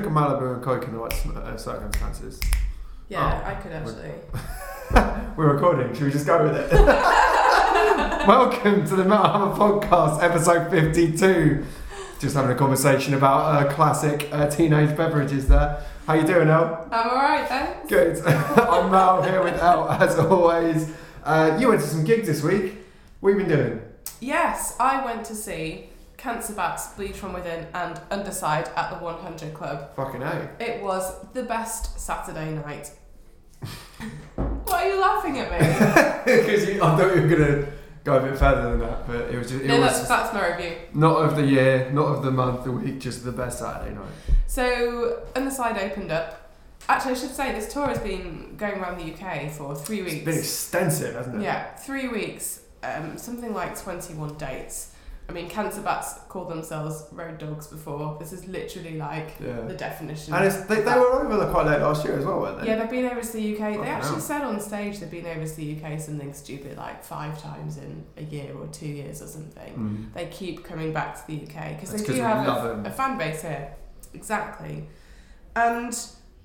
drink a Malibu and Coke in the right uh, circumstances. Yeah, Oh, I could actually. We're recording. Should we just go with it? Welcome to the Metal Hammer Podcast, episode 52. Just having a conversation about uh, classic uh, teenage beverages there. How you doing, El? I'm alright, thanks. Good. I'm Mal here with El, as always. Uh, you went to some gigs this week. What have you been doing? Yes, I went to see Cancer Bats, Bleed From Within, and Underside at the 100 Club. Fucking A. It was the best Saturday night. Why are you laughing at me? Because I thought you were going to go a bit further than that, but it was just, it no, was that's, that's my review. not of the year, not of the month, the week, just the best Saturday night. So, Underside opened up. Actually, I should say this tour has been going around the UK for three weeks. It's been extensive, hasn't it? Yeah, three weeks, um, something like 21 dates. I mean, cancer bats call themselves road dogs before. This is literally like Yeah. the definition. And it's, they, they were over there quite late last year as well, weren't they? yeah, they've been over to the UK. Fucking They actually hell. said on stage they've been over to the UK something stupid like five times in a year or two years or something. Mm. They keep coming back to the UK because they do have a, a fan base here. Exactly. And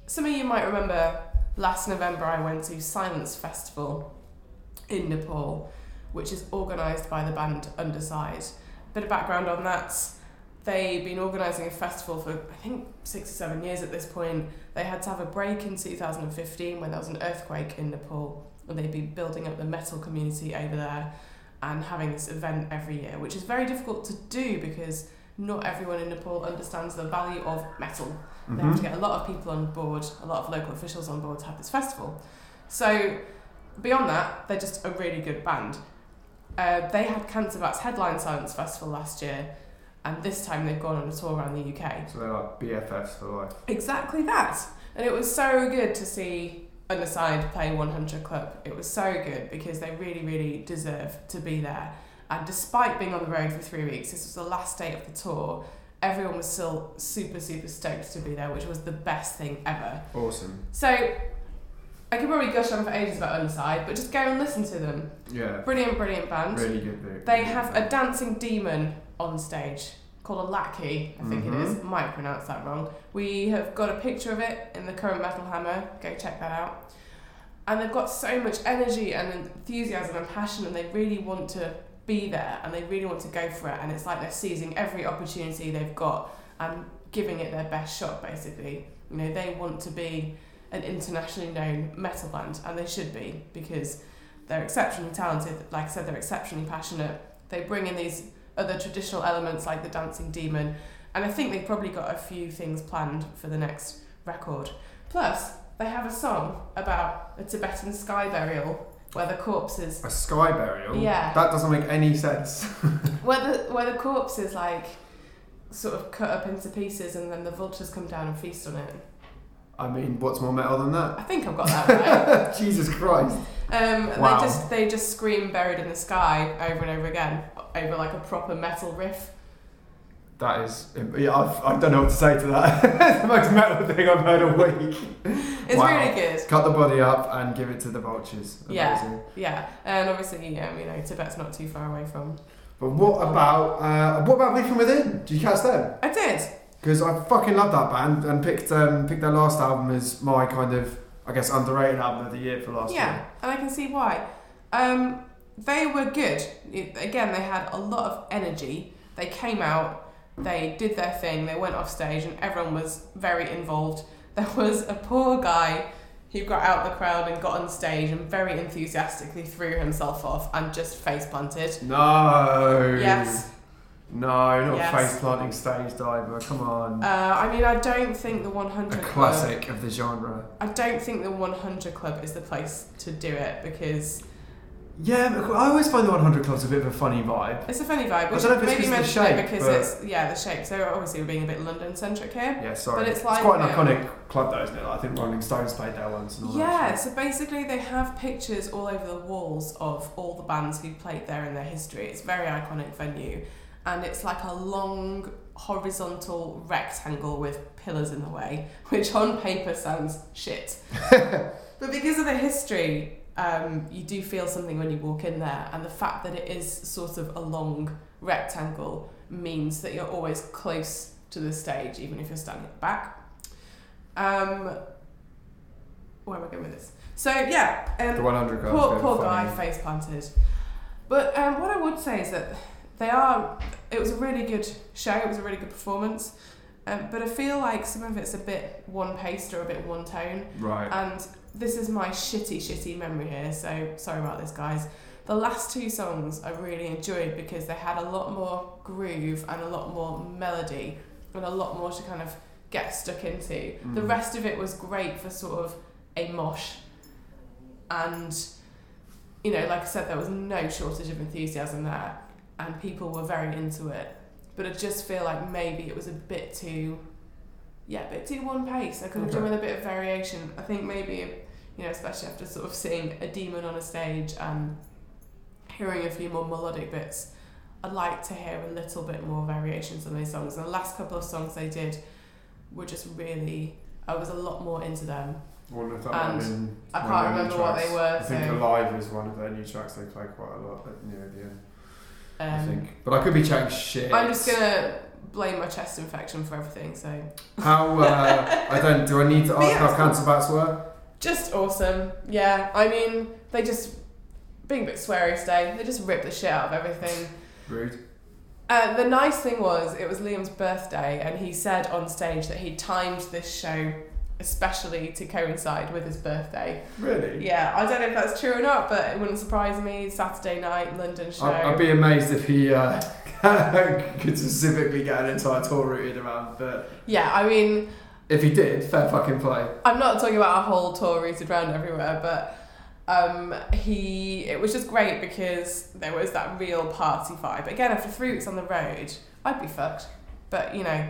some of you might remember last November I went to Silence Festival in Nepal, which is organised by the band Underside. Bit of background on that. They've been organising a festival for I think six or seven years at this point. They had to have a break in 2015 when there was an earthquake in Nepal, and they'd been building up the metal community over there and having this event every year, which is very difficult to do because not everyone in Nepal understands the value of metal. They have to Mhm. get a lot of people on board, a lot of local officials on board to have this festival. So, beyond that, they're just a really good band. Uh, they had Cancer Bats headline Silence Festival last year, and this time they've gone on a tour around the UK. So they're like BFFs for life. Exactly that. And it was so good to see Underside play 100 Club. It was so good because they really, really deserve to be there. And despite being on the road for three weeks, this was the last day of the tour. Everyone was still super, super stoked to be there, which was the best thing ever. Awesome. So, I could probably gush on for ages about Underside, but just go and listen to them. Yeah. Brilliant, brilliant band. Really good. They have a dancing demon on stage called a Lakhey, I think it is. Mhm. Might pronounce that wrong. We have got a picture of it in the current Metal Hammer. Go check that out. And they've got so much energy and enthusiasm and passion, and they really want to be there and they really want to go for it. And it's like they're seizing every opportunity they've got and giving it their best shot, basically. You know, they want to be an internationally known metal band, and they should be because they're exceptionally talented. Like I said, they're exceptionally passionate. They bring in these other traditional elements like the dancing demon, and I think they've probably got a few things planned for the next record. Plus, they have a song about a Tibetan sky burial where the corpses, A sky burial? Yeah. That doesn't make any sense. where the where the corpse is like sort of cut up into pieces, and then the vultures come down and feast on it. I mean, what's more metal than that? I think I've got that right. Jesus Christ. Um, Wow. They just they just scream "buried in the sky" over and over again over like a proper metal riff. That is. Yeah, I've, I don't know what to say to that. the most metal thing I've heard all week. It's Wow. really good. Cut the body up and give it to the vultures. Yeah. Amazing. Yeah, and obviously, um, you know, Tibet's not too far away from. But what about uh, what about From Within? Did you catch them? I did. Because I fucking love that band and picked um, picked their last album as my kind of I guess underrated album of the year for last Yeah, year. Yeah, and I can see why. Um, they were good. It- again, they had a lot of energy. They came out, they did their thing, they went off stage, and everyone was very involved. There was a poor guy who got out the crowd and got on stage and very enthusiastically threw himself off and just face planted. No. Yes. No, not Yes. face planting stage diver. Come on. Uh, I mean, I don't think the a 100 Club. classic of the genre. I don't think the 100 Club is the place to do it because Yeah, I always find the 100 Club's a bit of a funny vibe. It's a funny vibe. I don't know if it's maybe 'cause of the it shape, because it's yeah the shape. So obviously we're being a bit London centric here. Yeah, sorry. But it's like, it's quite an um, iconic club though, isn't it? Like, I think Rolling Stones played there once and all Yeah, so basically they have pictures all over the walls of all the bands who played there in their history. It's a very iconic venue, and it's like a long horizontal rectangle with pillars in the way, which on paper sounds shit. but because of the history, um, you do feel something when you walk in there, and the fact that it is sort of a long rectangle means that you're always close to the stage, even if you're standing at the back. Um, where am I going with this? So yeah, um, The 100 guys. poor, poor guy face planted. But um, what I would say is that they are. It was a really good show. It was a really good performance. Um, but I feel like some of it's a bit one paced or a bit one tone. Right. And this is my shitty, shitty memory here. So sorry about this, guys. The last two songs I really enjoyed because they had a lot more groove and a lot more melody and a lot more to kind of get stuck into. The Mm. rest of it was great for sort of a mosh. And, you know, like I said, there was no shortage of enthusiasm there and people were very into it. But I just feel like maybe it was a bit too, yeah, a bit too one pace. I could have done with a bit of variation. I think maybe, you know, especially after sort of seeing a demon on a stage and hearing a few more melodic bits, I'd like to hear a little bit more variations on those songs. And the last couple of songs they did were just really, I was a lot more into them. Wonder if that might have And been I can't of remember what they were, I think so- Alive is one of their new tracks they play quite a lot at near the end. I Um, think. But I could be chatting shit. I'm just gonna blame my chest infection for everything. So How, uh, I don't, do I need to ask yeah, how cancer bats were? just awesome. Yeah, I mean they just being a bit sweary today. They just ripped the shit out of everything. Rude. Uh, the nice thing was it was Liam's birthday, and he said on stage that he timed this show especially to coincide with his birthday. Really? Yeah, I don't know if that's true or not, but it wouldn't surprise me. Saturday night, London show. I'd, I'd be amazed if he uh, could specifically get an entire tour routed around, but yeah, I mean, if he did, fair fucking play. I'm not talking about a whole tour routed around everywhere, but um, he it was just great because there was that real party vibe. Again, after three weeks on the road, I'd be fucked, but you know,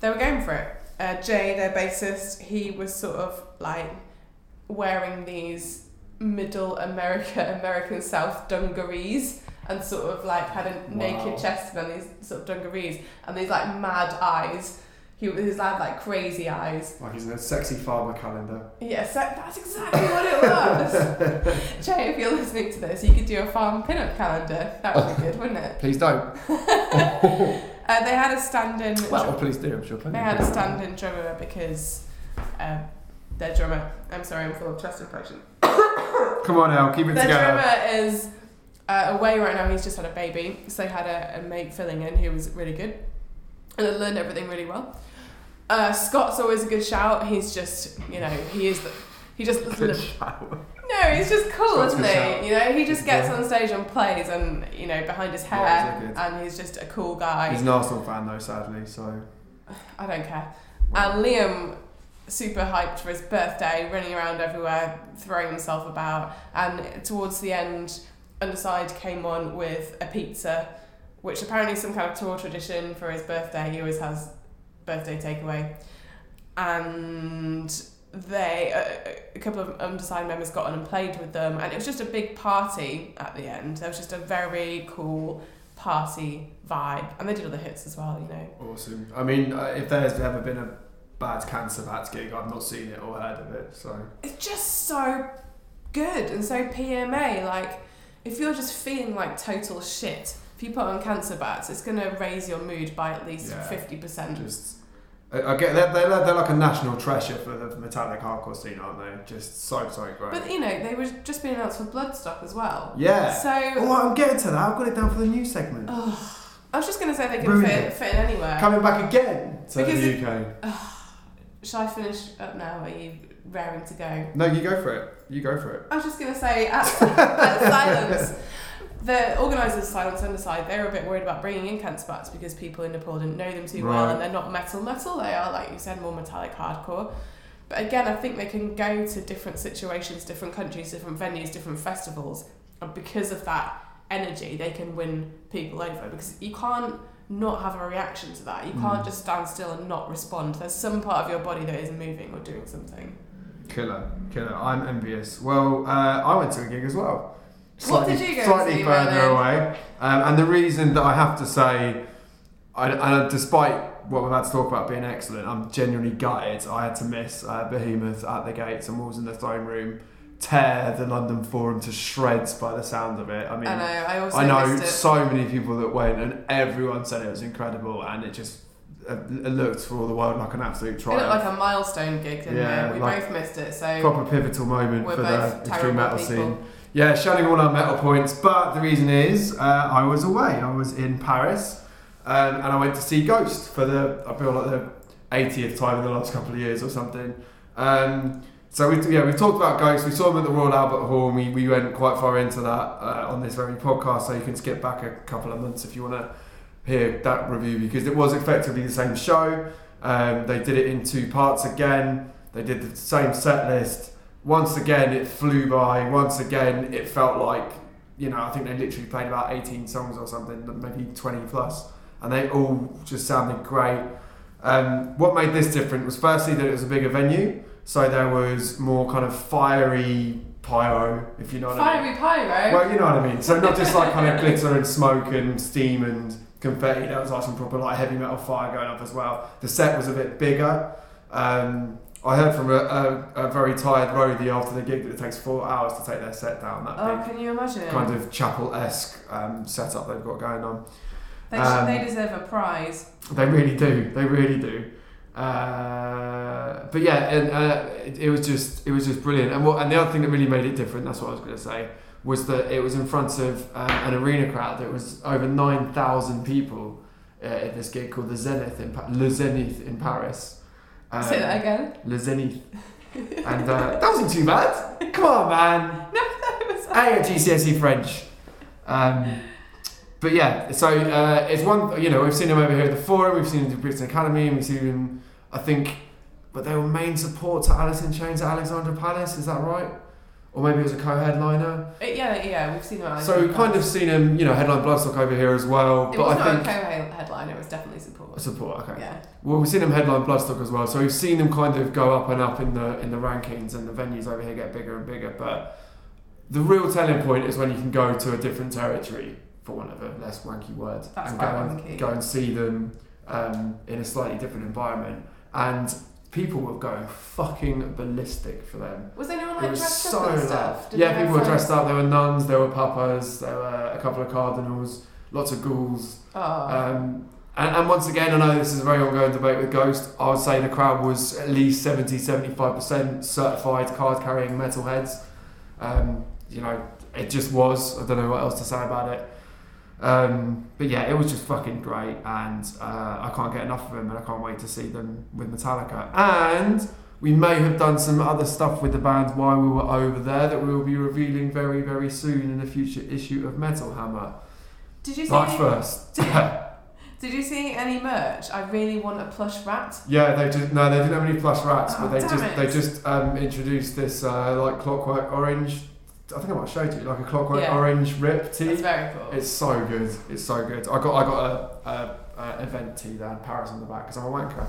they were going for it. Uh, Jay, their bassist, he was sort of like wearing these middle America, American South dungarees. And sort of like had a Wow. naked chest and these sort of dungarees and these like mad eyes. He his had like crazy eyes, Like he's in a sexy farmer calendar. Yes, that, that's exactly what it was. Jay, if you're listening to this, you could do a farm pin-up calendar. That would be good, wouldn't it? Please don't. Uh, they had a stand-in. Well, please do, I'm sure. plenty they had a stand-in drummer because uh, their drummer. I'm sorry, I'm full of chest infection. Come on, El, keep it Their together. drummer is uh, away right now. He's just had a baby, so they had a, a mate filling in who was really good, and learned everything really well. Uh, Scott's always a good shout. He's just, you know, he is. The, he just Good shout. No, he's just cool, isn't he? shout. You know, he just gets Yeah. on stage and plays, and you know, behind his Yeah, hair, a and he's just a cool guy. He's an Arsenal fan though, sadly, so. I don't care. And Liam, super hyped for his birthday, running around everywhere, throwing himself about. And towards the end, Underside came on with a pizza, which apparently is some kind of tour tradition for his birthday. He always has birthday takeaway. And they, a, a couple of Underside members got on and played with them, and it was just a big party at the end. There was just a very cool party vibe, and they did other hits as well, you know. Awesome. I mean, uh, if there's ever been a bad Cancer Bats gig, I've not seen it or heard of it, so. it's just so good and so PMA. Like, if you're just feeling like total shit, if you put on cancer bats, it's gonna raise your mood by at least Yeah. fifty percent. Just. I I get they're, they're, they're like a national treasure for the metallic hardcore scene, aren't they? Just so so great. But you know, they were just being announced for Bloodstock as well. yeah. So Oh, I'm getting to that. I've got it down for the news segment. I was just gonna say they can fit, fit in anywhere. Coming back again to Because the it- UK. Shall I finish up now? Are you raring to go? No, you go for it. You go for it. I was just going to say, at, at Silence, the organisers of Silence Underside, they were a bit worried about bringing in cancer bats because people in Nepal didn't know them too well and they're not metal metal, they are, like you said, more metallic hardcore. But again, I think they can go to different situations, different countries, different venues, different festivals, and because of that energy, they can win people over because you can't not have a reaction to that. You can't Mm. just stand still and not respond. There's some part of your body that is moving or doing something. Killer, killer. I'm envious. Well, uh, I went to a gig as well. What did you go Slightly see, further away. Um, and the reason that I have to say, I, and despite what we've had to talk about being excellent, I'm genuinely gutted. I had to miss uh, Behemoth at the gates and Wolves in the Throne Room tear the London Forum to shreds by the sound of it. I mean, I know, I I know so many people that went, and everyone said it was incredible, and it just uh, it looked for all the world like an absolute It looked triumph. like a milestone gig, didn't Yeah, it? We like- both missed it, so Proper pivotal moment for the extreme metal people. scene. Yeah, shunning all our metal points, but the reason is uh, I was away. I was in Paris, um, and I went to see Ghost for the I feel like the 80th time in the last couple of years or something. Um, so we yeah we talked about Ghost. We saw them at the Royal Albert Hall. And we we went quite far into that uh, on this very podcast. So you can skip back a couple of months if you want to hear that review because it was effectively the same show. Um, they did it in two parts again. They did the same set list. Once again, it flew by. Once again, it felt like, you know, I think they literally played about 18 songs or something, maybe 20 plus, and they all just sounded great. Um, what made this different was firstly that it was a bigger venue, so there was more kind of fiery pyro, if you know what I mean. Fiery Pyro. Well, you know what I mean. So not just like kind of glitter and smoke and steam and confetti. That was like some proper like heavy metal fire going up as well. The set was a bit bigger. Um, I heard from a, a, a very tired roadie after the gig that it takes four hours to take their set down. That oh, can you imagine? kind of chapel-esque um, setup they've got going on. they, um, they deserve a prize. They really do. They really do. Uh, but yeah, and uh, it, it was just it was just brilliant. And what and the other thing that really made it different, that's what I was going to say, was that it was in front of uh, an arena crowd. There was over nine thousand people uh, at this gig called the Zenith in Le Zenith in Paris. Um, Say that again. Le Zenith. And uh, that wasn't too bad. Come on, man. A at GCSE E French. Um, but yeah, so uh, it's one. You know, we've seen him over here at the Forum. We've seen him at the Brixton Academy, and we've seen him. I think, but they were main support to Alice in Chains at Alexandra Palace. Is that right? Or maybe it was a co-headliner. Uh, yeah, yeah, we've seen him. So we've kind of seen him, you know, headline Bloodstock over here as well. It but was I not think a co-headliner; It was definitely support. support. Okay. Yeah. Well, we've seen him headline Bloodstock as well, so we've seen them kind of go up and up in the in the rankings, and the venues over here get bigger and bigger. But the real telling point is when you can go to a different territory, for want of a less wanky word, That's and go wanky. and, go and see them um, in a slightly different environment. And people were going fucking ballistic for them. Was anyone It like was dressed so up and stuff? Did Yeah, people were friends? dressed up. There were nuns, there were papas, there were a couple of cardinals, lots of ghouls. Oh. Um, and, and once again, I know this is a very ongoing debate with Ghost. I would say the crowd was at least 70 75% certified card carrying metalheads. Um, you know, it just was. I don't know what else to say about it. Um, but yeah, it was just fucking great, and uh, I can't get enough of them, and I can't wait to see them with Metallica. And we may have done some other stuff with the band while we were over there that we will be revealing very, very soon in a future issue of Metal Hammer. did you see? March any, first. Did you see any merch? I really want a plush rat. Yeah, they just no, they didn't have any plush rats, Oh, but they just it. they just um, introduced this uh, like clockwork orange. I think I might show you like a clockwork Yeah. orange rip tee. That's very cool. It's so good. It's so good. I got I got a, a, a event tee there in Paris on the back because I'm a wanker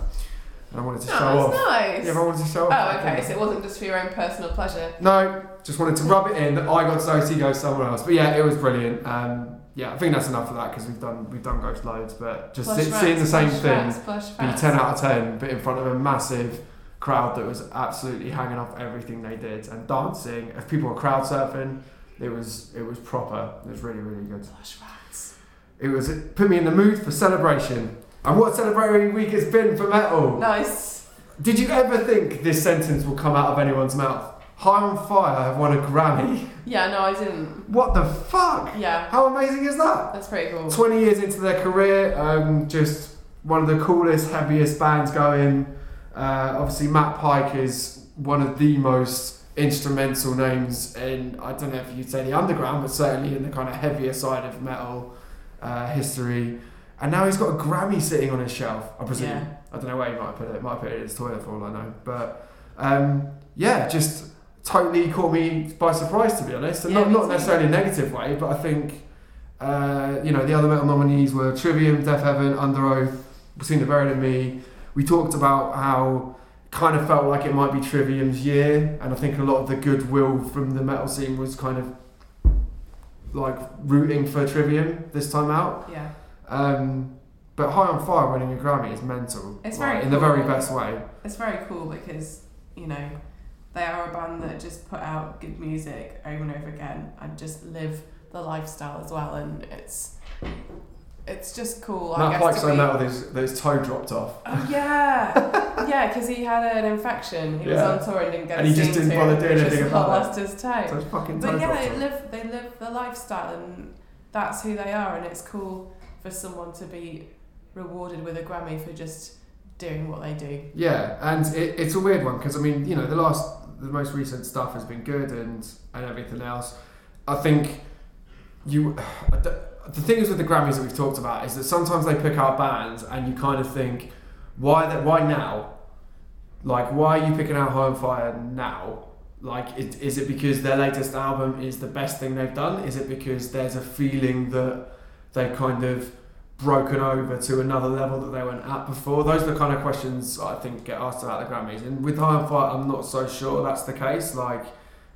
and I wanted to show oh, off. that's nice. Yeah, but I wanted to show oh, off. Oh, okay. So it wasn't just for your own personal pleasure. No, just wanted to rub it in that I got to go somewhere else. But yeah, it was brilliant. Um, yeah, I think that's enough of that because we've done we've done Ghost loads, but just Plush see, rats, seeing the same thing. Rats, be 10 out of 10, but in front of a massive crowd that was absolutely hanging off everything they did and dancing. If people were crowd surfing, it was it was proper. It was really really good. It was it put me in the mood for celebration. And what celebratory week it's been for metal. Nice. Did you ever think this sentence will come out of anyone's mouth? High on Fire have won a Grammy. Yeah, no, I didn't. What the fuck? Yeah, How amazing is that? that's pretty cool. 20 years into their career, um, just one of the coolest, heaviest bands going. Uh, obviously, Matt Pike is one of the most instrumental names in, I don't know if you'd say the underground, but certainly in the kind of heavier side of metal uh, history. And now he's got a Grammy sitting on his shelf, I presume. Yeah. I don't know where he might have put it. Might have put it in his toilet for all I know. But um, yeah, just totally caught me by surprise, to be honest. And Yeah, not, not necessarily a negative way, but I think uh, you know, the other metal nominees were Trivium, Deafheaven, Under Oath, Between the Buried and Me. We talked about how kind of felt like it might be Trivium's year, and I think a lot of the goodwill from the metal scene was kind of like rooting for Trivium this time out. Yeah. Um, but High on Fire winning a Grammy is mental. It's like, very in the very best way. It's very cool because, you know, they are a band that just put out good music over and over again and just live the lifestyle as well and it's it's just cool. I Matt guess Pike's to so be- metal his, that his toe dropped off. Oh yeah, yeah, because he had an infection. He Yeah. was on tour and didn't get And he just didn't bother doing anything about it. lost his So toe. his fucking toe But yeah, they off. live they live the lifestyle and that's who they are, and it's cool for someone to be rewarded with a Grammy for just doing what they do. Yeah, and it, it's a weird one because I mean, you know, the last, the most recent stuff has been good and and everything else. I think you, I the thing is with the Grammys that we've talked about is that sometimes they pick out bands and you kind of think, why that? Why now? Like, why are you picking out High Fire now? Like, it, is it because their latest album is the best thing they've done? Is it because there's a feeling that they kind of broken over to another level that they weren't at before? Those are the kind of questions I think get asked about the Grammys. And with High Fire, I'm not so sure that's the case. Like,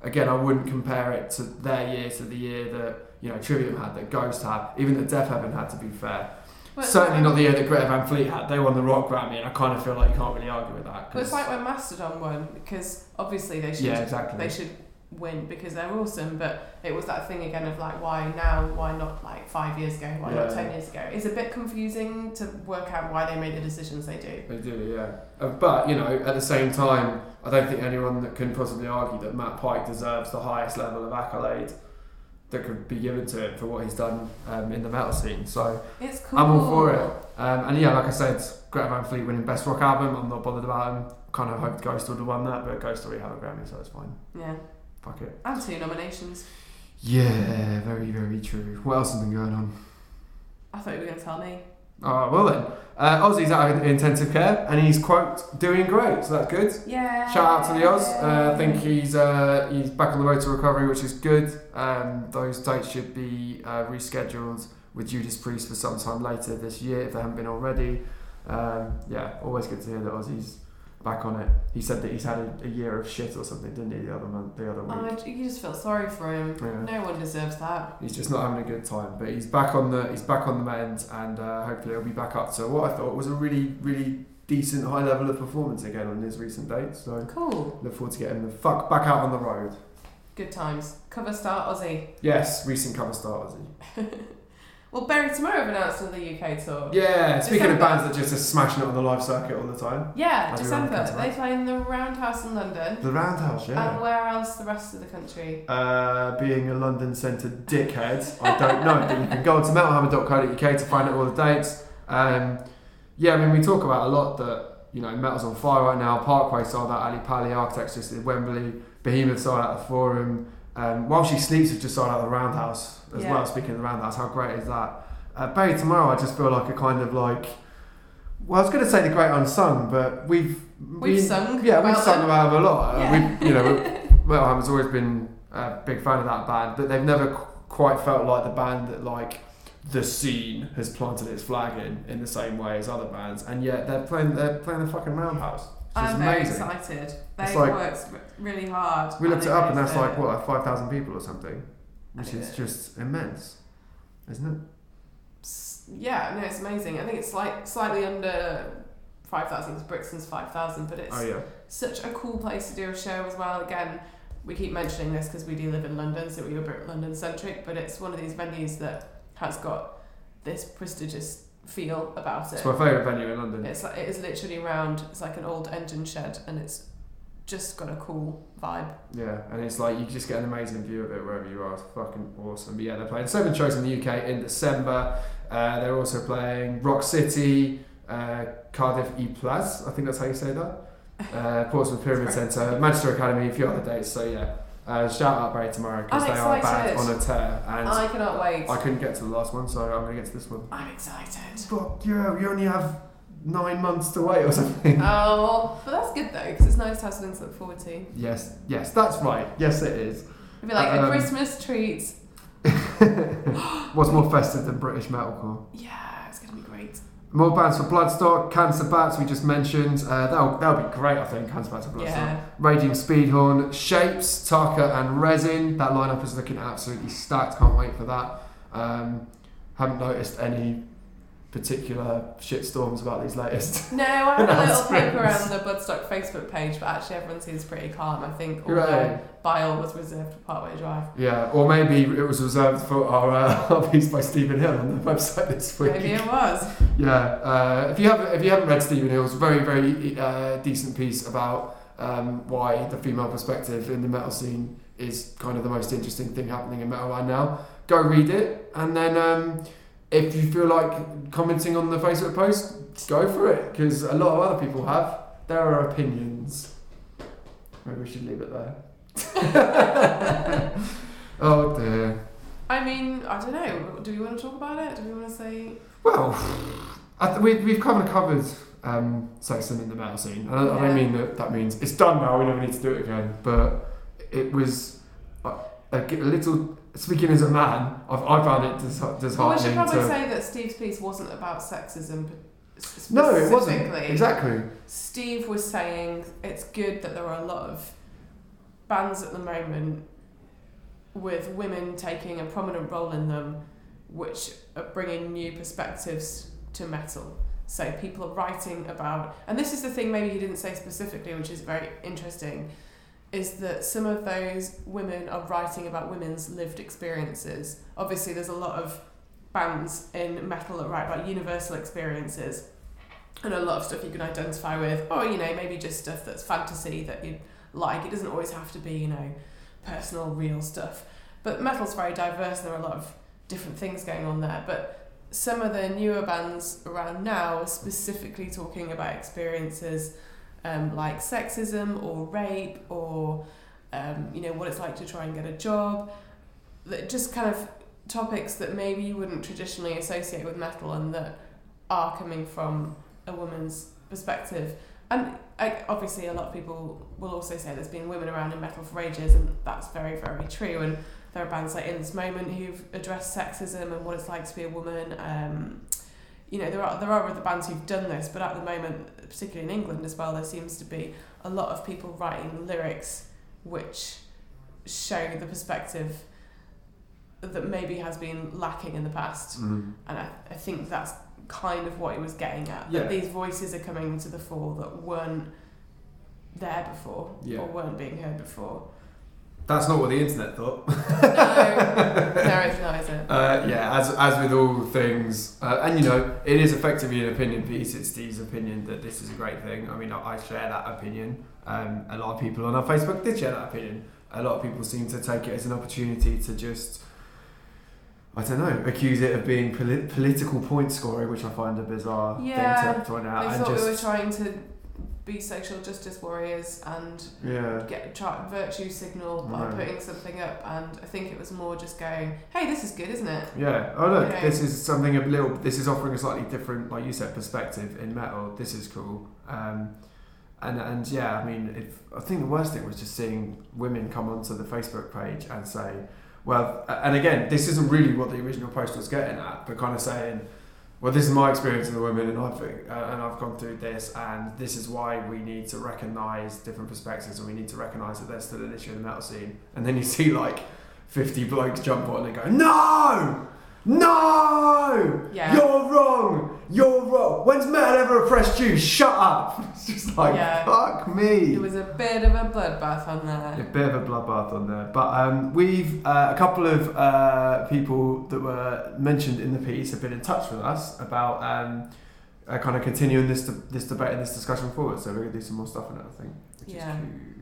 again, I wouldn't compare it to their year to the year that you know Trivium had, that Ghost had, even that Deafheaven had. To be fair, But certainly not the year that Greta Van Fleet had. They won the Rock Grammy, and I kind of feel like you can't really argue with that. But it's 'cause- like when Mastodon won because obviously they should yeah, exactly. they should win because they're awesome. But it was that thing again of like why now? Why not like five years ago? Why not Yeah. ten years ago? It's a bit confusing to work out why they made the decisions they do. They do, yeah. Uh, but you know, at the same time, I don't think anyone that can possibly argue that Matt Pike deserves the highest level of accolade that could be given to him for what he's done um, in the metal scene. So It's cool. I'm all for it. Um, and yeah, like I said, Greta Van Fleet winning Best Rock Album. I'm not bothered about him. Kind of hoped Ghost would have won that, but Ghost already have a Grammy, so it's fine. Yeah, Fuck it. and two nominations. Yeah, very, very true. What else has been going on? I thought you were going to tell me. Oh, well then. Uh, Ozzy's out of intensive care and he's, quote, doing great, so that's good. Yeah. Shout out to the Oz. Uh, I think he's uh, he's back on the road to recovery, which is good. Um, those dates should be uh, rescheduled with Judas Priest for sometime later this year if they haven't been already. Um, yeah, always good to hear that Ozzy's back on it. He said that he's had a, a year of shit or something, didn't he, the other month, the other week? Oh, you just feel sorry for him. Yeah. No one deserves that. He's just not having a good time, but he's back on the he's back on the mend, and uh, hopefully he'll be back up to what I thought was a really really decent high level of performance again on his recent dates. So Cool. look forward to getting the fuck back out on the road. Good times. Cover star Ozzy. Yes, recent cover star Ozzy. Well, Bury Tomorrow have announced another UK tour. Yeah, speaking of bands that just are smashing it on the live circuit all the time. Yeah, As we run the December. They play in the Roundhouse in London. The Roundhouse, yeah. And where else the rest of the country? Uh, being a London centred dickhead, I don't know, but you can go on to metalhammer.co.uk to find out all the dates. Um, yeah, I mean, we talk about a lot that, you know, metal's on fire right now. Parkway sold out Ali Pali, Architects just did Wembley, Behemoth saw sold out the Forum. Um, While She Sleeps we've just sold out the Roundhouse as Yeah. well. Speaking of the Roundhouse, how great is that? Uh, Bury Tomorrow, I just feel like a kind of like, well, I was going to say the great unsung, but we've We've we- sung yeah, we've sung them. about them a lot. Uh, Yeah. we, you know, Metal Hammer's always been a big fan of that band, but they've never qu- quite felt like the band that like the scene has planted its flag in in the same way as other bands, and yet they're playing they're playing the fucking Roundhouse. Which I'm very amazing. excited. It's They like- worked really hard. We looked it up, and that's like deserve what five thousand people or something, which is it- just immense, isn't it? it. Yeah, no, it's amazing. I think it's like slightly under 5,000 because Brixton's 5,000, but it's Oh yeah, such a cool place to do a show as well. Again, we keep mentioning this because we do live in London, so we are a bit London centric, but it's one of these venues that has got this prestigious feel about it. it's my favourite venue in London. It's like it is literally round. It's like an old engine shed, and it's just got a cool vibe. Yeah, and it's like you just get an amazing view of it wherever you are. It's fucking awesome. But yeah, they're playing seven shows in the UK in December. Uh, they're also playing Rock City, uh, Cardiff E Plus, I think that's how you say that. Uh, Portsmouth Pyramid Centre, Manchester Academy, a few other dates. So yeah, uh, shout out Bury Tomorrow because they are excited. on a tear, and I cannot wait. I couldn't get to the last one, so I'm gonna get to this one. I'm excited. Fuck yeah, we only have nine months to wait or something. Oh, but that's good though, because it's nice to have something to look forward to. yes, yes, that's right. Yes, it is. It'd be like Um, a Christmas treat. What's more festive than British metalcore? Yeah, it's gonna be great. More bands for Bloodstock, Cancer Bats we just mentioned. Uh, that'll, that'll be great, I think, Cancer Bats and Bloodstock. Yeah. Raging Speedhorn, Shapes, Taka and Resin. That lineup is looking absolutely stacked. Can't wait for that. Um, haven't noticed any particular shitstorms about these latest. No, I had a little poke around the Bloodstock Facebook page, but actually everyone seems pretty calm. I think all Right. bile was reserved for Parkway Drive. Yeah, or maybe it was reserved for our, uh, our piece by Stephen Hill on the website this week. Maybe it was. Yeah, uh, if you haven't if you haven't read Stephen Hill's very very uh, decent piece about um, why the female perspective in the metal scene is kind of the most interesting thing happening in metal right now, go read it, and then um, if you feel like commenting on the Facebook post, go for it because a lot of other people have. There are opinions. Maybe we should leave it there. oh dear. I mean, I don't know. Do we want to talk about it? Do we want to say? Well, I th- we, we've kind of covered um, sexism in the metal scene. I, I Yeah. don't mean that that means it's done now, we never need to do it again. But it was a, a little, speaking as a man, I've, I found it dis- Well, we should probably to. say that Steve's piece wasn't about sexism. no, it wasn't. Exactly. Steve was saying it's good that there are a lot of bands at the moment with women taking a prominent role in them, which are bringing new perspectives to metal. So people are writing about, and this is the thing maybe he didn't say specifically, which is very interesting, is that some of those women are writing about women's lived experiences. Obviously, there's a lot of bands in metal that write about universal experiences and a lot of stuff you can identify with, or you know, maybe just stuff that's fantasy that you like. It doesn't always have to be, you know, personal, real stuff. But metal's very diverse, and there are a lot of different things going on there. But some of the newer bands around now are specifically talking about experiences um, like sexism or rape or um, you know what it's like to try and get a job. That just kind of topics that maybe you wouldn't traditionally associate with metal and that are coming from a woman's perspective. And I, obviously, a lot of people will also say there's been women around in metal for ages, and that's very, very true. And there are bands like In This Moment who've addressed sexism and what it's like to be a woman. Um, you know, there are there are other bands who've done this, but at the moment, particularly in England as well, there seems to be a lot of people writing lyrics which show the perspective that maybe has been lacking in the past. Mm. And I, I think that's kind of what he was getting at. Yeah. That these voices are coming to the fore that weren't there before Yeah. or weren't being heard before. That's not what the internet thought. No, it's not, is it? Uh, yeah, as, as with all things, uh, and you know, it is effectively an opinion piece. It's Steve's opinion that this is a great thing. I mean, I, I share that opinion. Um, a lot of people on our Facebook did share that opinion. A lot of people seem to take it as an opportunity to just, I don't know, accuse it of being polit- political point scoring, which I find a bizarre Yeah, thing to point out. They and thought we were just, trying to be social justice warriors and yeah. get try, virtue signal by Right. putting something up. And I think it was more just going, "Hey, this is good, isn't it?" Yeah. Oh look, this is something a little. This is offering a slightly different, like you said, perspective in metal. This is cool. Um, and and yeah, I mean, if I think the worst thing was just seeing women come onto the Facebook page and say, well, and again, this isn't really what the original post was getting at, but kind of saying, well, this is my experience as a woman, and I've uh, and I've gone through this, and this is why we need to recognise different perspectives, and we need to recognise that there's still an issue in the metal scene. And then you see like fifty blokes jump on and go, no, no, Yeah. you're wrong, you're wrong. When's metal ever oppressed you? Shut up. It's just like Yeah. fuck me. It was a bit of a bloodbath on there. A bit of a bloodbath on there. But um, we've uh, a couple of uh, people that were mentioned in the piece have been in touch with us about um, uh, kind of continuing this this debate and this discussion forward. So we're gonna do some more stuff on it, I think. Which Yeah. Is cute.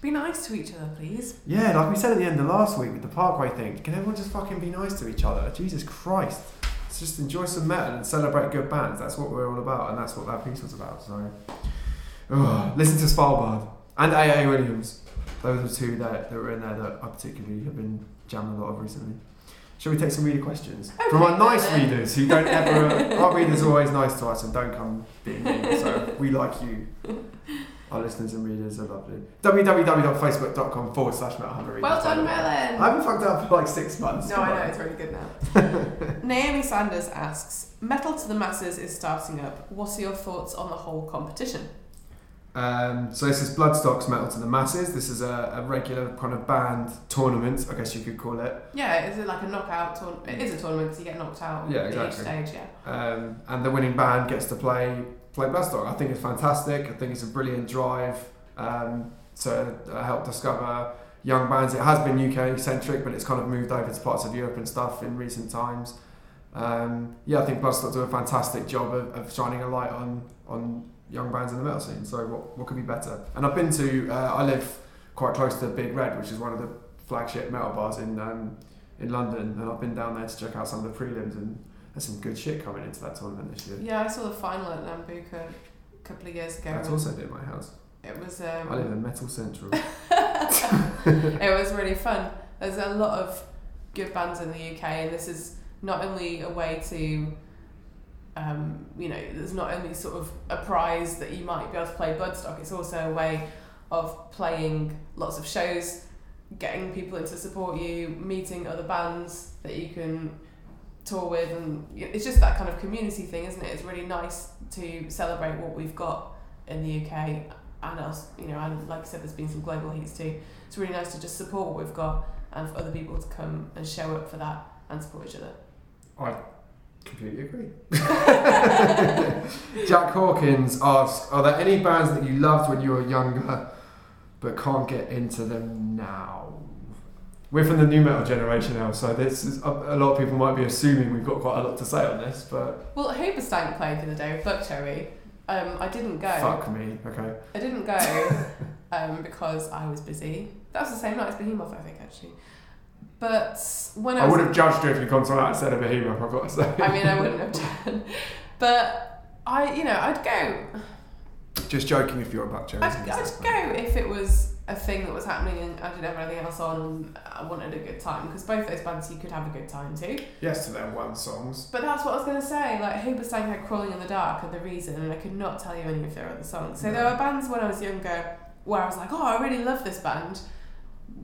Be nice to each other, please. Yeah, like we said at the end of last week with the Parkway thing. Can everyone just fucking be nice to each other? Jesus Christ. Let's just enjoy some metal and celebrate good bands. That's what we're all about, and that's what that piece was about. So, oh, listen to Svalbard and AA Williams. Those are two that, that were in there that I particularly have been jamming a lot of recently. Shall we take some reader questions from our nice then. readers who don't ever? our readers are always nice to us and don't come being mean. So we like you. Our listeners and readers are lovely. www.facebook.com forward slash Well done, I haven't fucked up for like six months. No, I know on. it's really good now. Naomi Sanders asks, "Metal to the masses is starting up. What are your thoughts on the whole competition?" Um, so this is Bloodstock's Metal to the Masses. This is a, a regular kind of band tournament, I guess you could call it. Yeah, is it like a knockout tournament? It is a tournament because you get knocked out Yeah, at each stage, yeah. Um, and the winning band gets to play play. I think it's fantastic. I think it's a brilliant drive um, to uh, help discover young bands. It has been UK centric, but it's kind of moved over to parts of Europe and stuff in recent times. Um, yeah, I think Bloodstock do a fantastic job of, of shining a light on on young bands in the metal scene. So what, what could be better? And I've been to. Uh, I live quite close to Big Red, which is one of the flagship metal bars in um, in London, and I've been down there to check out some of the prelims, and there's some good shit coming into that tournament this year. Yeah, I saw the final at Nambucca a couple of years ago. That's also near my house. It was I um, live in Metal Central. it was really fun. There's a lot of good bands in the UK, and this is not only a way to, um, you know, there's not only sort of a prize that you might be able to play Bloodstock, it's also a way of playing lots of shows, getting people in to support you, meeting other bands that you can tour with, and it's just that kind of community thing, isn't it? It's really nice to celebrate what we've got in the UK and us, you know, and like I said, there's been some global heats too. It's really nice to just support what we've got and for other people to come and show up for that and support each other. I completely agree. Jack Hawkins asks, are there any bands that you loved when you were younger but can't get into them now? We're from the new metal generation now, so this is a, a lot of people might be assuming we've got quite a lot to say on this, but Well, Hoobastank played the other day with Buckcherry. Um, I didn't go. fuck me, okay. I didn't go um, because I was busy. That was the same night as Behemoth, I think, actually. But when I, I would have judged you if you'd gone to that instead of Behemoth, I've got to say. I mean, I wouldn't have done. But I, you know, I'd go. Just joking if you're a Buckcherry. I'd, I'd go if it was a thing that was happening and I didn't have anything else on and I wanted a good time because both those bands you could have a good time too. Yes to their one songs. But that's what I was going to say. Like Hoobastank had Crawling in the Dark and The Reason, and I could not tell you any of their other songs. So there were bands when I was younger where I was like, oh, I really love this band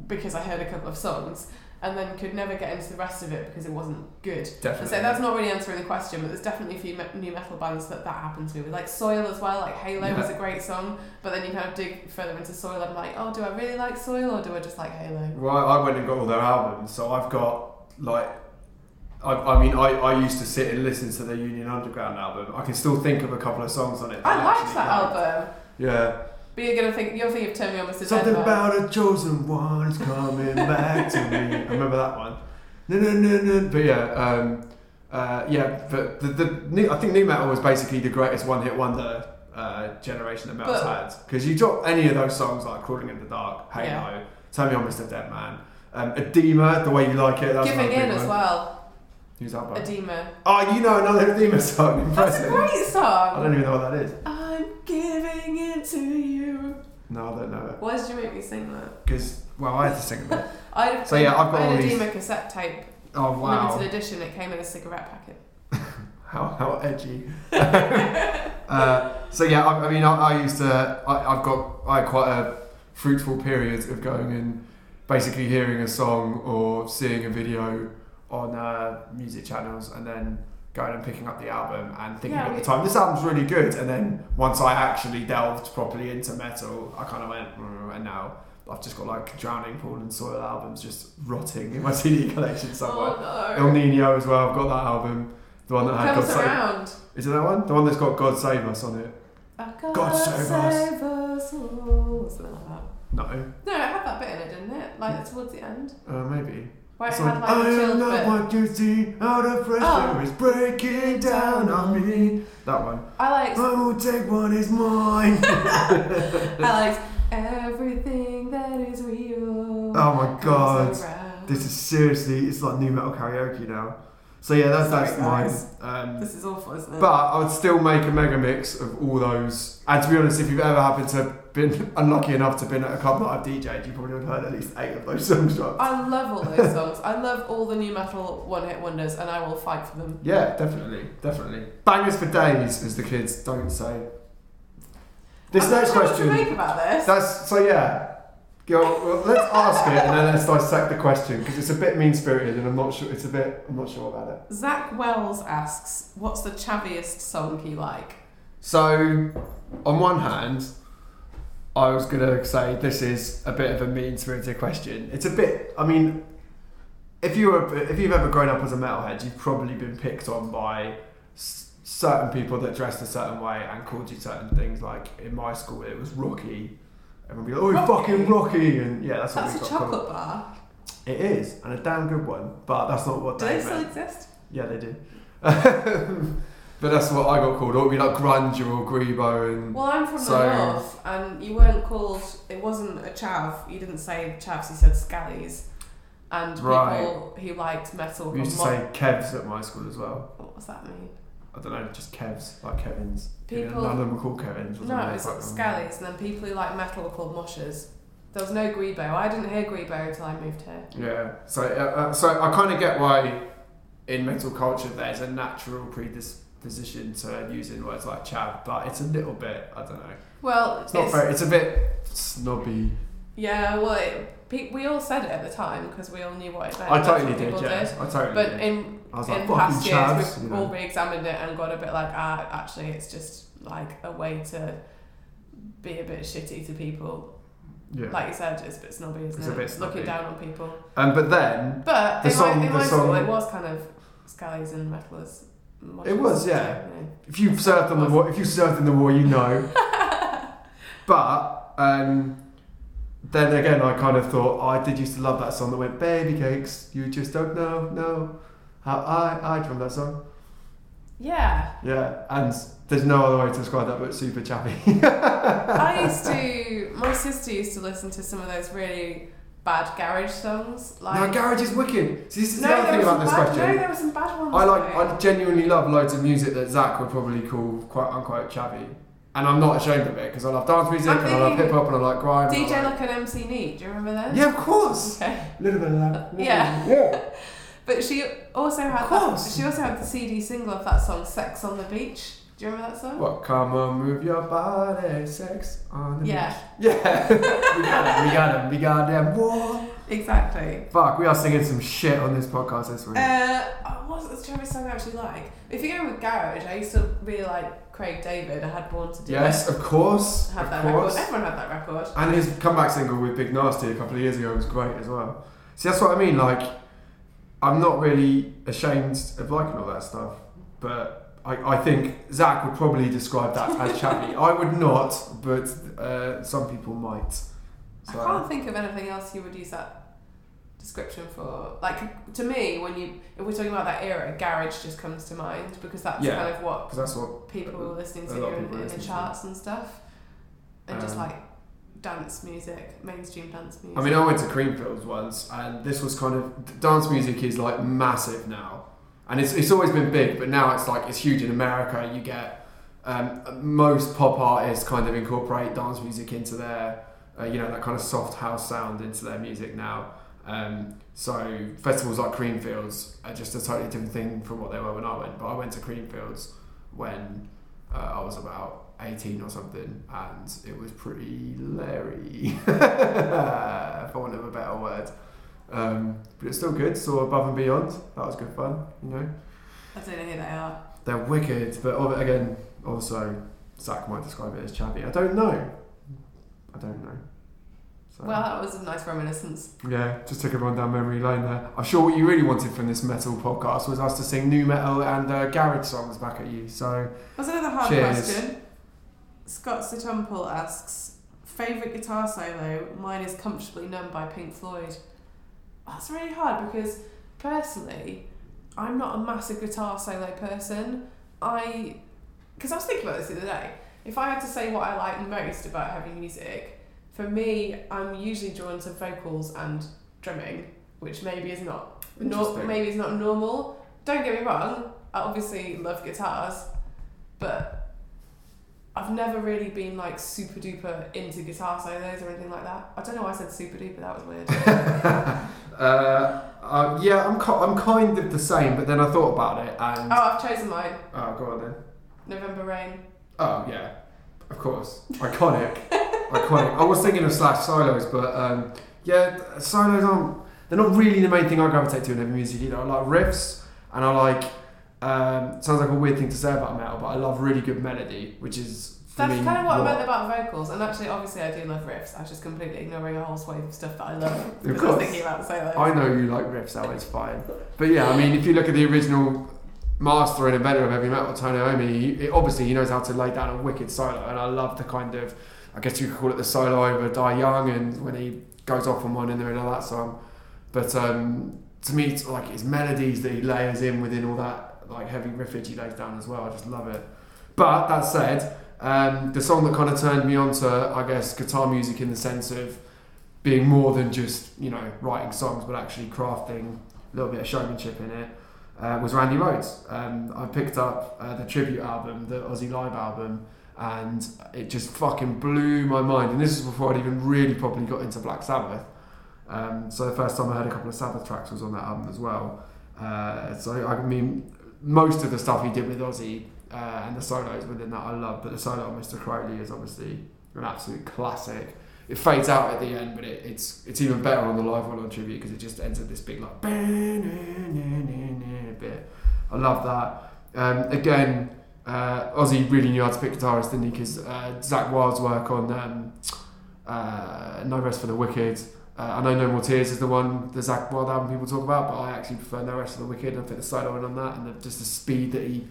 because I heard a couple of songs, and then could never get into the rest of it because it wasn't good. And Definitely. so that's not really answering the question, but there's definitely a few me- new metal bands that that happened to me with. Like Soil as well, like Halo Yeah. was a great song, but then you kind of dig further into Soil and I'm like, oh, do I really like Soil or do I just like Halo? Well, I went and got all their albums, so I've got like, I, I mean, I, I used to sit and listen to the Union Underground album. I can still think of a couple of songs on it. I liked that album, Yeah, but you're gonna think you're thinking of Me On, Mr. something Denver. about a chosen one is coming back to me. I remember that one. No, no, no, no. But yeah, um, uh, yeah. But the, the new, I think new metal was basically the greatest one-hit wonder uh, generation that metal's had. Because you drop any of those songs like "Crawling in the Dark," "Halo," Yeah. "Turn Me On, Mr. Dead Man," um, "Adema," "The Way You Like It." That's Giving In as one. well, Who's that by? Adema. Oh, you know another Adema song. That's a Impressive. great I don't even know what that is. I'm giving it to you. No, I don't know it. Why did you make me sing that? Because well, I had to sing a bit. I had, So, yeah, I've got I had all a these- Adema cassette tape, Oh wow. limited edition. It came in a cigarette packet. How, how edgy. uh, so yeah, I, I mean, I, I used to. I, I've got. I had quite a fruitful period of going and basically hearing a song or seeing a video on uh, music channels, and then going and picking up the album and thinking Yeah, at the time this album's really good. And then once I actually delved properly into metal, I kind of went, "Mm," and now. I've just got like Drowning Pool and Soil albums just rotting in my CD collection somewhere. Oh no. El. Nino as well. I've got that album. The one that had God Save. around. Is it that one? The one that's got God Save Us on it. Oh, God save us. us all. Something like that. No. No, it had that bit in it, didn't it? Like towards the end. Uh, maybe. It It's like, I am not bit. what you see. All the pressure Oh. is breaking down on me. That one. I like. I will take what is mine. I like everything that is real. Oh my God. this is seriously, it's like new metal karaoke now. So yeah, that's Sorry, that's mine. Um, This is awful, isn't it? But I would still make a mega mix of all those. And to be honest, if you've ever happened to been unlucky enough to been at a club that I've DJ'd, you probably would have heard at least eight of those songs dropped. I love all those songs. I love all the new metal one hit wonders, and I will fight for them. Yeah, definitely, definitely. Bangers for days, as the kids don't say. This I'm next sure what to question. make about this. That's so yeah. Go, well, let's ask it and then let's dissect the question because it's a bit mean spirited and I'm not sure. It's a bit. I'm not sure about it. Zach Wells asks, "What's the chaviest song you like?" So, on one hand, I was gonna say this is a bit of a mean spirited question. It's a bit. I mean, if you were if you've ever grown up as a metalhead, you've probably been picked on by s- certain people that dressed a certain way and called you certain things. Like in my school, it was Rocky. Everyone would be like, "Oh, Rocky? fucking Rocky!" And yeah, that's what That's we a got called. chocolate bar. It is, and a damn good one. But that's not what they Do they they still meant. exist? Yeah, they do. but that's what I got called. Or it'd be like Grunge or Grebo and. Well, I'm from So- the north, and you weren't called. It wasn't a chav. You didn't say chavs. You said scallies. And Right. people who liked metal. We used to got say Kevs at my school as well. What does that mean? I don't know, just Kevs, like Kevins. Yeah, People- none of them were called Kevins. No, it's Fuck like scallies, and then people who like metal were called moshers. There was no Grebo. I didn't hear Grebo until I moved here. Yeah, so uh, uh, so I kind of get why in metal culture there's a natural predisposition to using words like chav, but it's a little bit I don't know. Well, It's not very. It's a bit snobby. Yeah, well, it, pe- we all said it at the time because we all knew what it meant. I totally did. people Yeah, I totally But did. in I was in like fucking past years, we've you all know. re-examined it and got a bit like, ah, actually, it's just like a way to be a bit shitty to people. Yeah. Like you said, it's a bit snobby, isn't It's a it? bit snobby. Looking down on people. Um, but then But The in song- my, in the my school, song- it was kind of scallies and metalers. It was, yeah. If you've served on the war, if you served in the war, you know. but um, then again, I kind of thought oh, I did used to love that song that went "Baby Cakes." You just don't know, no. How I I drum that song. Yeah. Yeah, and there's no other way to describe that but super chappy. I used to. My sister used to listen to some of those really bad garage songs. Like now, garage is wicked. See, this is no, the other thing about this bad, question. No, there were some bad ones. I like, though. I genuinely love loads of music that Zach would probably call quite unquote chavvy, and I'm not ashamed of it because I love dance music I'm and I love hip hop and I like grime. and I DJ like- Luck and MC Neat. Do you remember that? yeah, of course. Okay. A little bit of that. Yeah. yeah. But she also had Of that, course. she also had the CD single of that song "Sex on the Beach." Do you remember that song? What? Come on, move your body, sex on the Yeah. beach. Yeah. Yeah. We got him. We got him. We got them. Whoa. Exactly. Fuck, we are singing some shit on this podcast this week. Uh, what's the Travis song I actually like? If you go going with garage, I used to really like Craig David. I had Born to Do yes, It. of course. Had of that course. record. Everyone had that record. And his comeback single with Big Narstie a couple of years ago was great as well. See, that's what I mean. Like, I'm not really ashamed of liking all that stuff, but I, I think Zach would probably describe that as chappy. I would not, but uh, some people might. I can't think of anything else you would use that description for. Like to me, when you if we're talking about that era, garage just comes to mind because that's Yeah. kind of what because that's what. people were listening to in, in the to. charts and stuff, and just Um, like dance music, mainstream dance music. I mean, I went to Creamfields once, and this was kind of dance music is like massive now, and it's it's always been big, but now it's like it's huge in America. You get um, most pop artists kind of incorporate dance music into their, uh, you know, that kind of soft house sound into their music now. Um, so festivals like Creamfields are just a totally different thing from what they were when I went. But I went to Creamfields when uh, I was about 18 or something, and it was pretty Larry, for want of a better word. Um, but it's still good, so above and beyond. That was good fun, you know. I don't know who they are. They're wicked, but again, also, Zach might describe it as chabby. I don't know. I don't know. So, Well, that was a nice reminiscence. yeah, just took everyone down memory lane there. I'm sure what you really wanted from this metal podcast was us to sing nu metal and uh, garage songs back at you. So, That's another hard Cheers. question. Scott Situmple asks, favourite guitar solo? Mine is Comfortably Numb by Pink Floyd. That's really hard because personally, I'm not a massive guitar solo person. I, because I was thinking about this the other day. If I had to say what I like most about heavy music, for me, I'm usually drawn to vocals and drumming, which maybe is not nor- maybe is not normal. Don't get me wrong. I obviously love guitars, but I've never really been like super duper into guitar solos or anything like that. I don't know why I said super duper. That was weird. uh, uh, yeah, I'm, ki- I'm kind of the same, but then I thought about it and. oh, I've chosen mine. Oh, go on then. November Rain. Oh, yeah, of course. Iconic. Iconic. I was thinking of Slash solos, but um, yeah, solos aren't. They're not really the main thing I gravitate to in heavy music either. I like riffs and I like Um, sounds like a weird thing to say about metal, but I love really good melody, which is. That's me kind of what I meant about vocals, and actually, obviously, I do love riffs. I was just completely ignoring a whole swathe of stuff that I love because I was course. thinking about solos. I know you like riffs, so it's fine. But yeah, I mean, if you look at the original master and inventor of heavy metal, Tony Iommi, he- obviously he knows how to lay down a wicked solo, and I love the kind of, I guess you could call it the solo over Die Young, and when he goes off on one in the middle of that song. But um, to me, it's like his melodies that he layers in within all that like heavy riffage he lays down as well. I just love it. But that said, um, the song that kind of turned me on to, I guess, guitar music in the sense of being more than just you know writing songs, but actually crafting a little bit of showmanship in it. Uh, was Randy Rhoads. Um, I picked up uh, the tribute album, the Ozzy Live album, and it just fucking blew my mind. And this is before I'd even really properly got into Black Sabbath. Um, so the first time I heard a couple of Sabbath tracks was on that album as well. Uh, so I mean, most of the stuff he did with Ozzy uh, and the solos within that I love, but the solo on Mr. Crowley is obviously an absolute classic. It fades out at the end, but it, it's it's even better on the live one on tribute because it just ends with this big like bit. I love that. Um, again, uh, Ozzy really knew how to pick guitarists, didn't he? Because uh, Zakk Wylde's work on um, uh, No Rest for the Wicked. Uh, I know No More Tears is the one, the Zakk Wylde album people talk about, but I actually prefer No Rest for the Wicked. I think the in on that and the, just the speed that he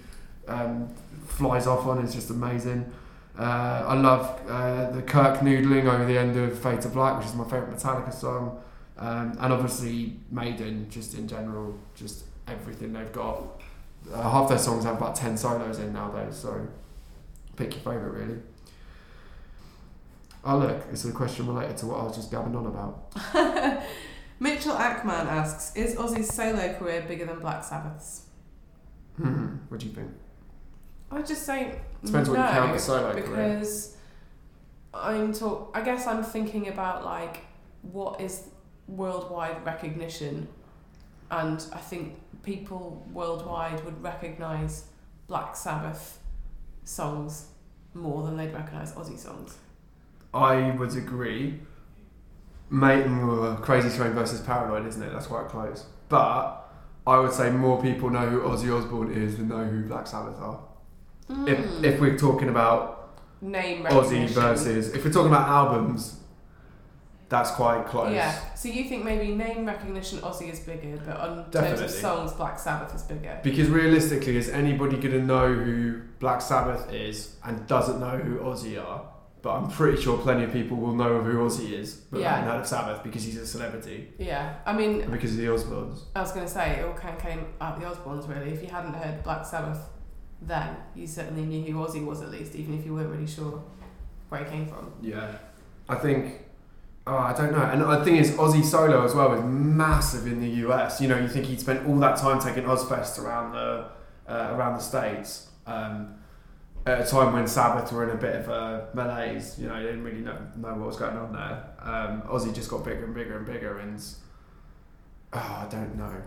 um, flies off on is just amazing. Uh, I love uh, the Kirk noodling over the end of Fade to Black, which is my favourite Metallica song. Um, and obviously Maiden, just in general, just everything they've got. Uh, half their songs have about 10 solos in nowadays, so pick your favourite really. Oh look, it's a question related to what I was just gabbing on about. Mitchell Ackman asks, "Is Ozzy's solo career bigger than Black Sabbath's?" Hmm, what do you think? I just say Depends no, what you count the solo career. because I'm talk. I guess I'm thinking about like what is worldwide recognition, and I think people worldwide would recognise Black Sabbath songs more than they'd recognise Ozzy songs. I would agree. Maiden Crazy Train versus Paranoid, isn't it? That's quite close. But I would say more people know who Ozzy Osbourne is than know who Black Sabbath are. If, Mm. if we're talking about name Ozzy versus, if we're talking about albums, that's quite close. Yeah. So you think maybe name recognition Ozzy is bigger, but on terms of songs, Black Sabbath is bigger. Because realistically, is anybody going to know who Black Sabbath is and doesn't know who Ozzy are? But I'm pretty sure plenty of people will know who Ozzy is, but Yeah. haven't heard of Sabbath because he's a celebrity Yeah. I mean, and because of the Osbournes. I was going to say it all kind of came out the Osbournes really. If you hadn't heard Black Sabbath, then you certainly knew who Ozzy was at least, even if you weren't really sure where he came from. Yeah, I think. Oh, I don't know. And the thing is, Ozzy solo as well is massive in the US. You know, you think he'd spent all that time taking Ozzfest around the uh, around the states um, at a time when Sabbath were in a bit of a malaise. You know, they didn't really know, know what was going on there. Um, Ozzy just got bigger and bigger and bigger, and oh, I don't know.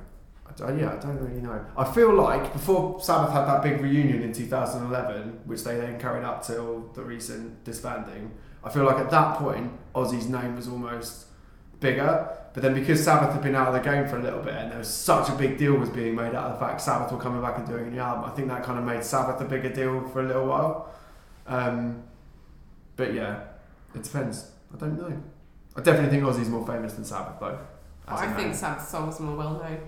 I don't, yeah, I don't really know. I feel like before Sabbath had that big reunion in 2011, which they then carried up till the recent disbanding, I feel like at that point Ozzy's name was almost bigger. But then because Sabbath had been out of the game for a little bit and there was such a big deal was being made out of the fact Sabbath were coming back and doing a new album, I think that kind of made Sabbath a bigger deal for a little while. Um, but yeah, it depends. I don't know. I definitely think Ozzy's more famous than Sabbath though. I think. Sabbath's songs more well known.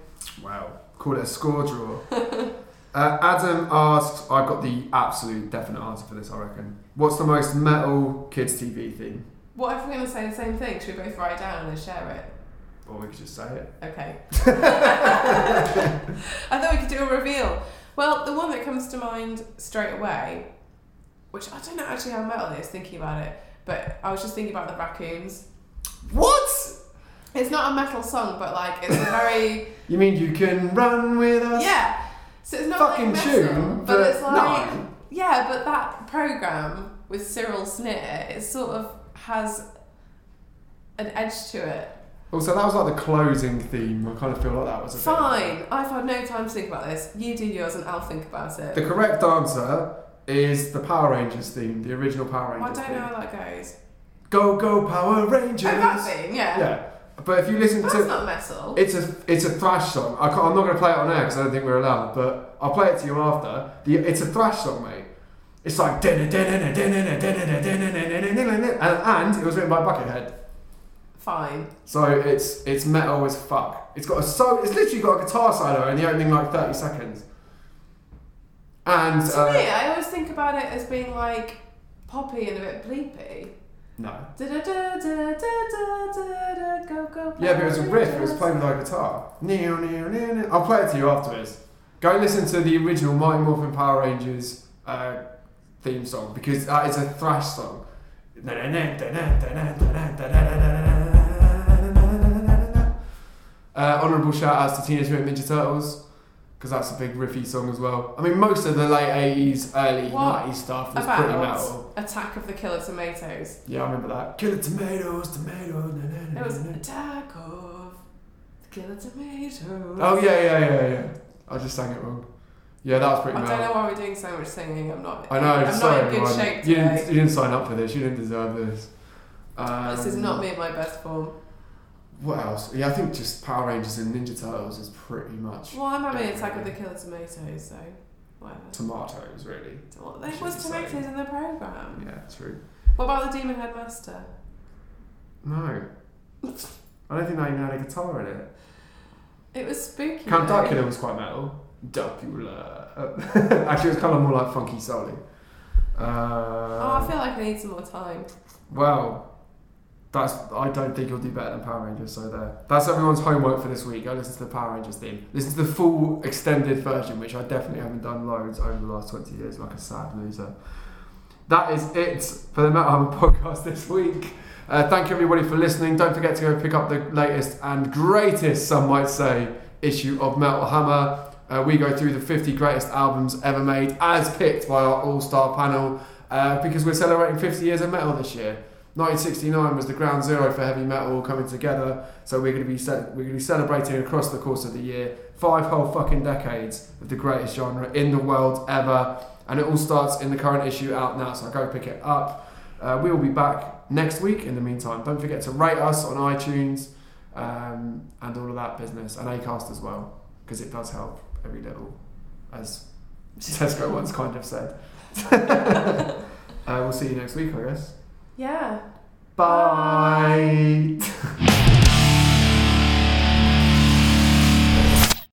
Wow. Call it a score draw. uh, Adam asks, I've got the absolute definite answer for this, I reckon. What's the most metal kids' TV theme? What if we're going to say the same thing? Should we both write it down and then share it? Or we could just say it. Okay. I thought we could do a reveal. Well, the one that comes to mind straight away, which I don't know actually how metal it is thinking about it, but I was just thinking about the raccoons. What? It's not a metal song, but like it's a very You mean you can run with us? yeah. So it's not Fucking like metal, tune, but, but it's like no. yeah, but that program with Cyril Sneer, it sort of has an edge to it. Oh, also, that was like the closing theme. I kind of feel like that was a bit- Fine, I've had no time to think about this. You do yours, and I'll think about it. The correct answer is the Power Rangers theme, the original Power Rangers. I don't theme. know how that goes. Go, go, Power Rangers! Oh, that thing, yeah. Yeah. But if you listen to That's to, not metal. it's a it's a thrash song. I I'm not going to play it on air because I don't think we're allowed. But I'll play it to you after. The, it's a thrash song, mate. It's like and, and it was written by Buckethead. Fine. So it's it's metal as fuck. It's got a so it's literally got a guitar solo in the opening like thirty seconds. And To uh, me, I always think about it as being like poppy and a bit bleepy. No, yeah, but it was a riff. It was played with a guitar. Neo, neo, neo, neo. I'll play it to you afterwards. Go listen to the original Mighty Morphin Power Rangers uh, theme song because that is a thrash song. Uh, honourable shout outs to Teenage Mutant Ninja Turtles because that's a big riffy song as well. I mean, most of the late 80s, early 90s stuff was about pretty metal. Attack of the Killer Tomatoes. Yeah, I remember that. Killer tomatoes, tomatoes. Na, na, na, It was. Attack of the Killer Tomatoes. Oh yeah, yeah, yeah, yeah. I just sang it wrong. Yeah, that was pretty I don't know why we're doing so much singing. I'm not. I know. I'm sorry, not in good shape you today. didn't, you didn't sign up for this. You didn't deserve this. Um, this is not me in my best form. What else? Yeah, I think just Power Rangers and Ninja Turtles is pretty much Well, I'm having Attack of the Killer Tomatoes, so whatever. tomatoes, really. Well, there was tomatoes saying. in the program. Yeah, true. What about the Demon Headmaster? No, I don't think they even had a guitar in it. It was spooky. Count though. Dracula was quite metal. Dracula. Actually, it was kind of more like funky soul. Uh, Oh, I feel like I need some more time. Well, that's. I don't think you'll do better than Power Rangers. So there. That's everyone's homework for this week. Go listen to the Power Rangers theme. Listen to the full extended version, which I definitely haven't done loads over the last twenty years, like a sad loser. That is it for the Metal Hammer podcast this week. Uh, thank you everybody for listening. Don't forget to go pick up the latest and greatest, some might say, issue of Metal Hammer. Uh, we go through the 50 greatest albums ever made, as picked by our all-star panel, uh, because we're celebrating 50 years of metal this year. 1969 was the ground zero for heavy metal coming together, so we're going to be we're going to be celebrating across the course of the year five whole fucking decades of the greatest genre in the world ever, and it all starts in the current issue out now. So go pick it up. Uh, we will be back next week. In the meantime, don't forget to rate us on iTunes um, and all of that business, and Acast as well, because it does help every little, as Tesco once kind of said. uh, we'll see you next week, I guess. Yeah. Bye. Bye.